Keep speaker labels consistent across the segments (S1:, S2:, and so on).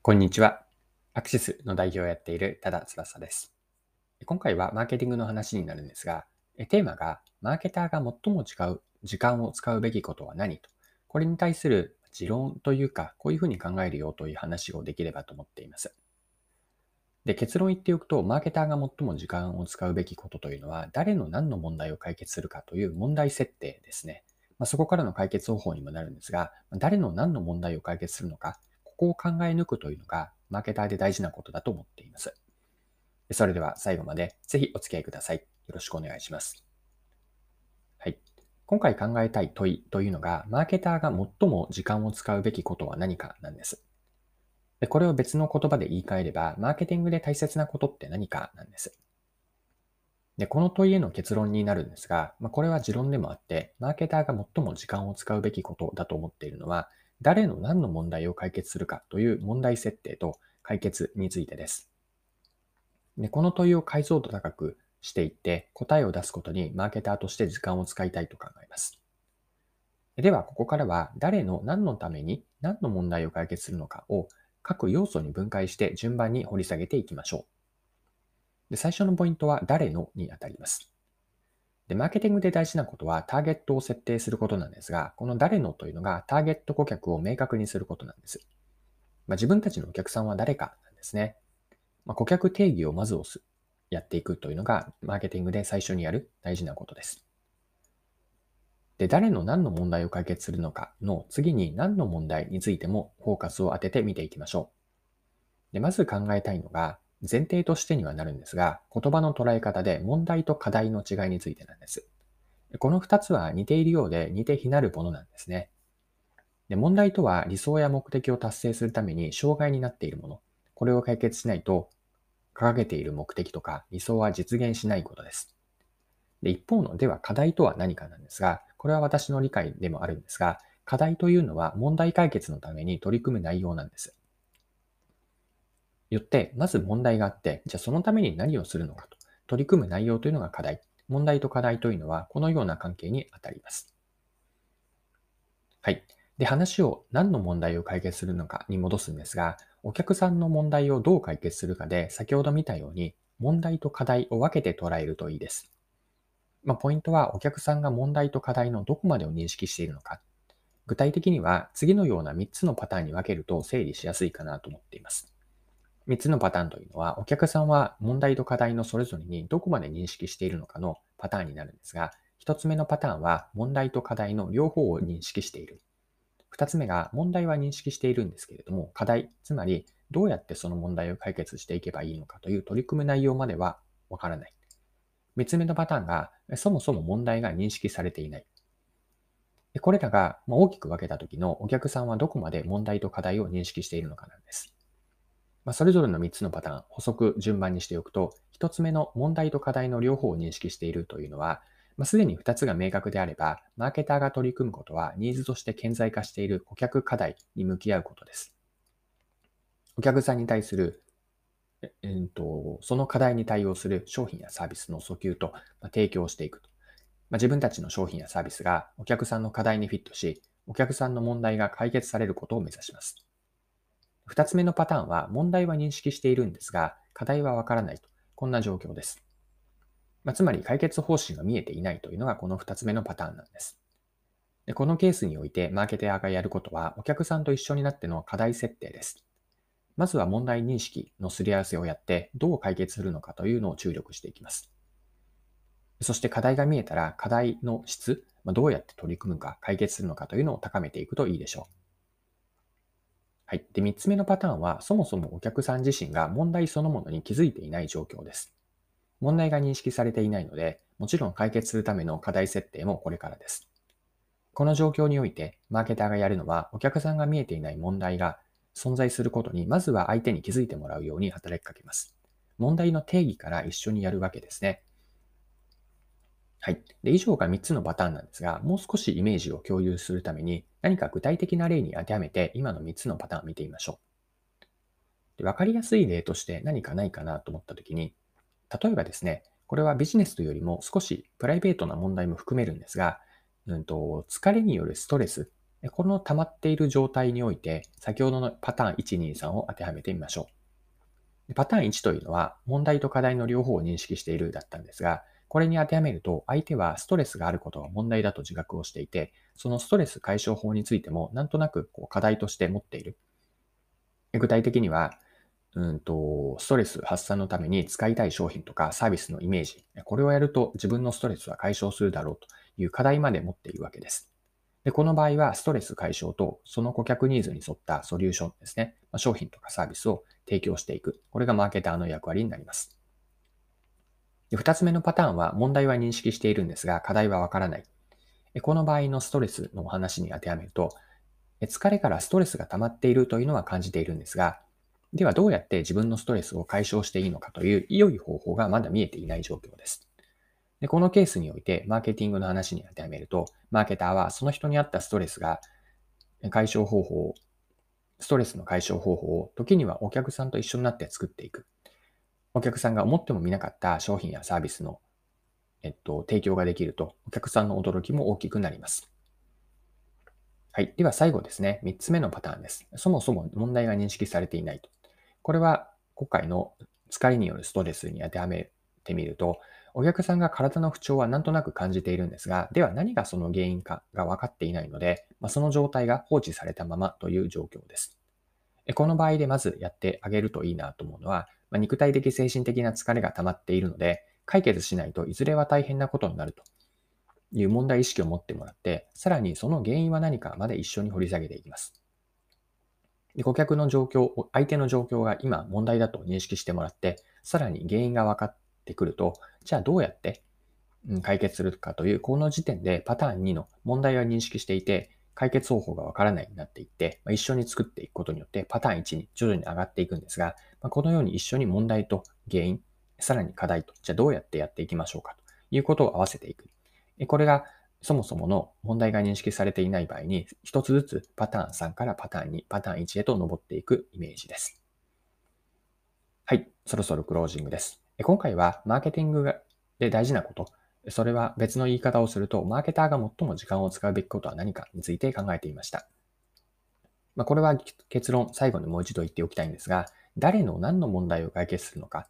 S1: こんにちは。アクシスの代表をやっている多田翼です。今回はマーケティングの話になるんですが、テーマがマーケターが最も使う時間を使うべきことは何と、これに対する持論というか、こういうふうに考えるよという話をできればと思っています。で、結論言っておくと、マーケターが最も時間を使うべきことというのは、誰の何の問題を解決するかという問題設定ですね。まあ、そこからの解決方法にもなるんですが、誰の何の問題を解決するのか、こを考え抜くというのが、マーケターで大事なことだと思っています。それでは最後までぜひお付き合いください。よろしくお願いします。はい。今回考えたい問いというのが、マーケターが最も時間を使うべきことは何かなんです。でこれを別の言葉で言い換えれば、マーケティングで大切なことって何かなんです。で、この問いへの結論になるんですが、まあ、これは持論でもあって、マーケターが最も時間を使うべきことだと思っているのは、誰の何の問題を解決するかという問題設定と解決についてです。でこの問いを解像度高くしていって答えを出すことにマーケターとして時間を使いたいと考えます。では、ここからは誰の何のために何の問題を解決するのかを各要素に分解して順番に掘り下げていきましょう。で最初のポイントは誰のにあたります。で、マーケティングで大事なことはターゲットを設定することなんですが、この誰のというのがターゲット顧客を明確にすることなんです。まあ、自分たちのお客さんは誰かなんですね。まあ、顧客定義をまず押す、やっていくというのが、マーケティングで最初にやる大事なことです。で、誰の何の問題を解決するのかの次に何の問題についてもフォーカスを当てて見ていきましょう。で、まず考えたいのが、前提としてにはなるんですが、言葉の捉え方で問題と課題の違いについてなんです。この二つは似ているようで似て非なるものなんですね。で問題とは理想や目的を達成するために障害になっているもの。これを解決しないと、掲げている目的とか理想は実現しないことです。で一方の、では課題とは何かなんですが、これは私の理解でもあるんですが、課題というのは問題解決のために取り組む内容なんです。よって、まず問題があって、じゃあそのために何をするのかと、取り組む内容というのが課題。問題と課題というのは、このような関係にあたります。はい。で、話を何の問題を解決するのかに戻すんですが、お客さんの問題をどう解決するかで、先ほど見たように、問題と課題を分けて捉えるといいです。まあ、ポイントは、お客さんが問題と課題のどこまでを認識しているのか。具体的には、次のような3つのパターンに分けると整理しやすいかなと思っています。3つのパターンというのは、お客さんは問題と課題のそれぞれにどこまで認識しているのかのパターンになるんですが、1つ目のパターンは問題と課題の両方を認識している。2つ目が問題は認識しているんですけれども、課題、つまりどうやってその問題を解決していけばいいのかという取り組む内容まではわからない。3つ目のパターンが、そもそも問題が認識されていない。これらが大きく分けた時のお客さんはどこまで問題と課題を認識しているのかなんです。まあ、それぞれの3つのパターン、補足順番にしておくと、1つ目の問題と課題の両方を認識しているというのは、まあ、すでに2つが明確であれば、マーケターが取り組むことは、ニーズとして顕在化している顧客課題に向き合うことです。お客さんに対する、ええっと、その課題に対応する商品やサービスの訴求と、まあ、提供していくと。まあ、自分たちの商品やサービスがお客さんの課題にフィットし、お客さんの問題が解決されることを目指します。二つ目のパターンは、問題は認識しているんですが、課題はわからないと。こんな状況です。まあ、つまり、解決方針が見えていないというのがこの二つ目のパターンなんです。でこのケースにおいて、マーケターがやることは、お客さんと一緒になっての課題設定です。まずは問題認識のすり合わせをやって、どう解決するのかというのを注力していきます。そして課題が見えたら、課題の質、どうやって取り組むか、解決するのかというのを高めていくといいでしょう。はい。で、三つ目のパターンは、そもそもお客さん自身が問題そのものに気づいていない状況です。問題が認識されていないので、もちろん解決するための課題設定もこれからです。この状況において、マーケターがやるのは、お客さんが見えていない問題が存在することに、まずは相手に気づいてもらうように働きかけます。問題の定義から一緒にやるわけですね。はい。で、以上が3つのパターンなんですが、もう少しイメージを共有するために、何か具体的な例に当てはめて、今の3つのパターンを見てみましょう。で分かりやすい例として何かないかなと思ったときに、例えばですね、これはビジネスというよりも少しプライベートな問題も含めるんですが、うんと、疲れによるストレスこの溜まっている状態において、先ほどのパターン1、2、3を当てはめてみましょう。パターン1というのは、問題と課題の両方を認識しているだったんですが、これに当てはめると、相手はストレスがあることが問題だと自覚をしていて、そのストレス解消法についても、なんとなくこう課題として持っている。具体的には、うんと、ストレス発散のために使いたい商品とかサービスのイメージ、これをやると自分のストレスは解消するだろうという課題まで持っているわけです。で、この場合はストレス解消とその顧客ニーズに沿ったソリューションですね、商品とかサービスを提供していく。これがマーケターの役割になります。二つ目のパターンは問題は認識しているんですが課題はわからない。この場合のストレスのお話に当てはめると、疲れからストレスが溜まっているというのは感じているんですが、ではどうやって自分のストレスを解消していいのかという良い方法がまだ見えていない状況です。で、このケースにおいて、マーケティングの話に当てはめると、マーケターはその人に合ったストレスが解消方法を、ストレスの解消方法を時にはお客さんと一緒になって作っていく。お客さんが思ってもみなかった商品やサービスの、えっと、提供ができると、お客さんの驚きも大きくなります。はい。では最後ですね。3つ目のパターンです。そもそも問題が認識されていないと。これは今回の疲れによるストレスに当てはめてみると、お客さんが体の不調はなんとなく感じているんですが、では何がその原因かが分かっていないので、まあ、その状態が放置されたままという状況です。この場合でまずやってあげるといいなと思うのは、ま、肉体的精神的な疲れが溜まっているので、解決しないといずれは大変なことになるという問題意識を持ってもらって、さらにその原因は何かまで一緒に掘り下げていきます。で顧客の状況、相手の状況が今問題だと認識してもらって、さらに原因が分かってくると、じゃあどうやって解決するかという、この時点でパターン2の問題は認識していて、解決方法がわからないになっていってま、一緒に作っていくことによってパターン1に徐々に上がっていくんですが、まこのように一緒に問題と原因、さらに課題と、じゃあどうやってやっていきましょうかということを合わせていく。これがそもそもの問題が認識されていない場合に、一つずつパターン3からパターン2、パターン1へと登っていくイメージです。はい、そろそろクロージングです。今回はマーケティングで大事なこと、それは別の言い方をすると、マーケターが最も時間を使うべきことは何かについて考えていました。まあ、これは結論、最後にもう一度言っておきたいんですが、誰の何の問題を解決するのか、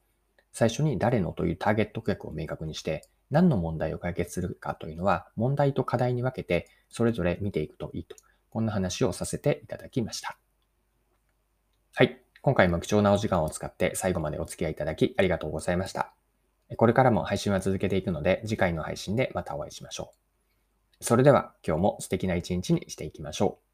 S1: 最初に誰のというターゲット顧客を明確にして、何の問題を解決するかというのは、問題と課題に分けて、それぞれ見ていくといいと、こんな話をさせていただきました。はい。今回も貴重なお時間を使って最後までお付き合いいただきありがとうございました。これからも配信は続けていくので、次回の配信でまたお会いしましょう。それでは今日も素敵な一日にしていきましょう。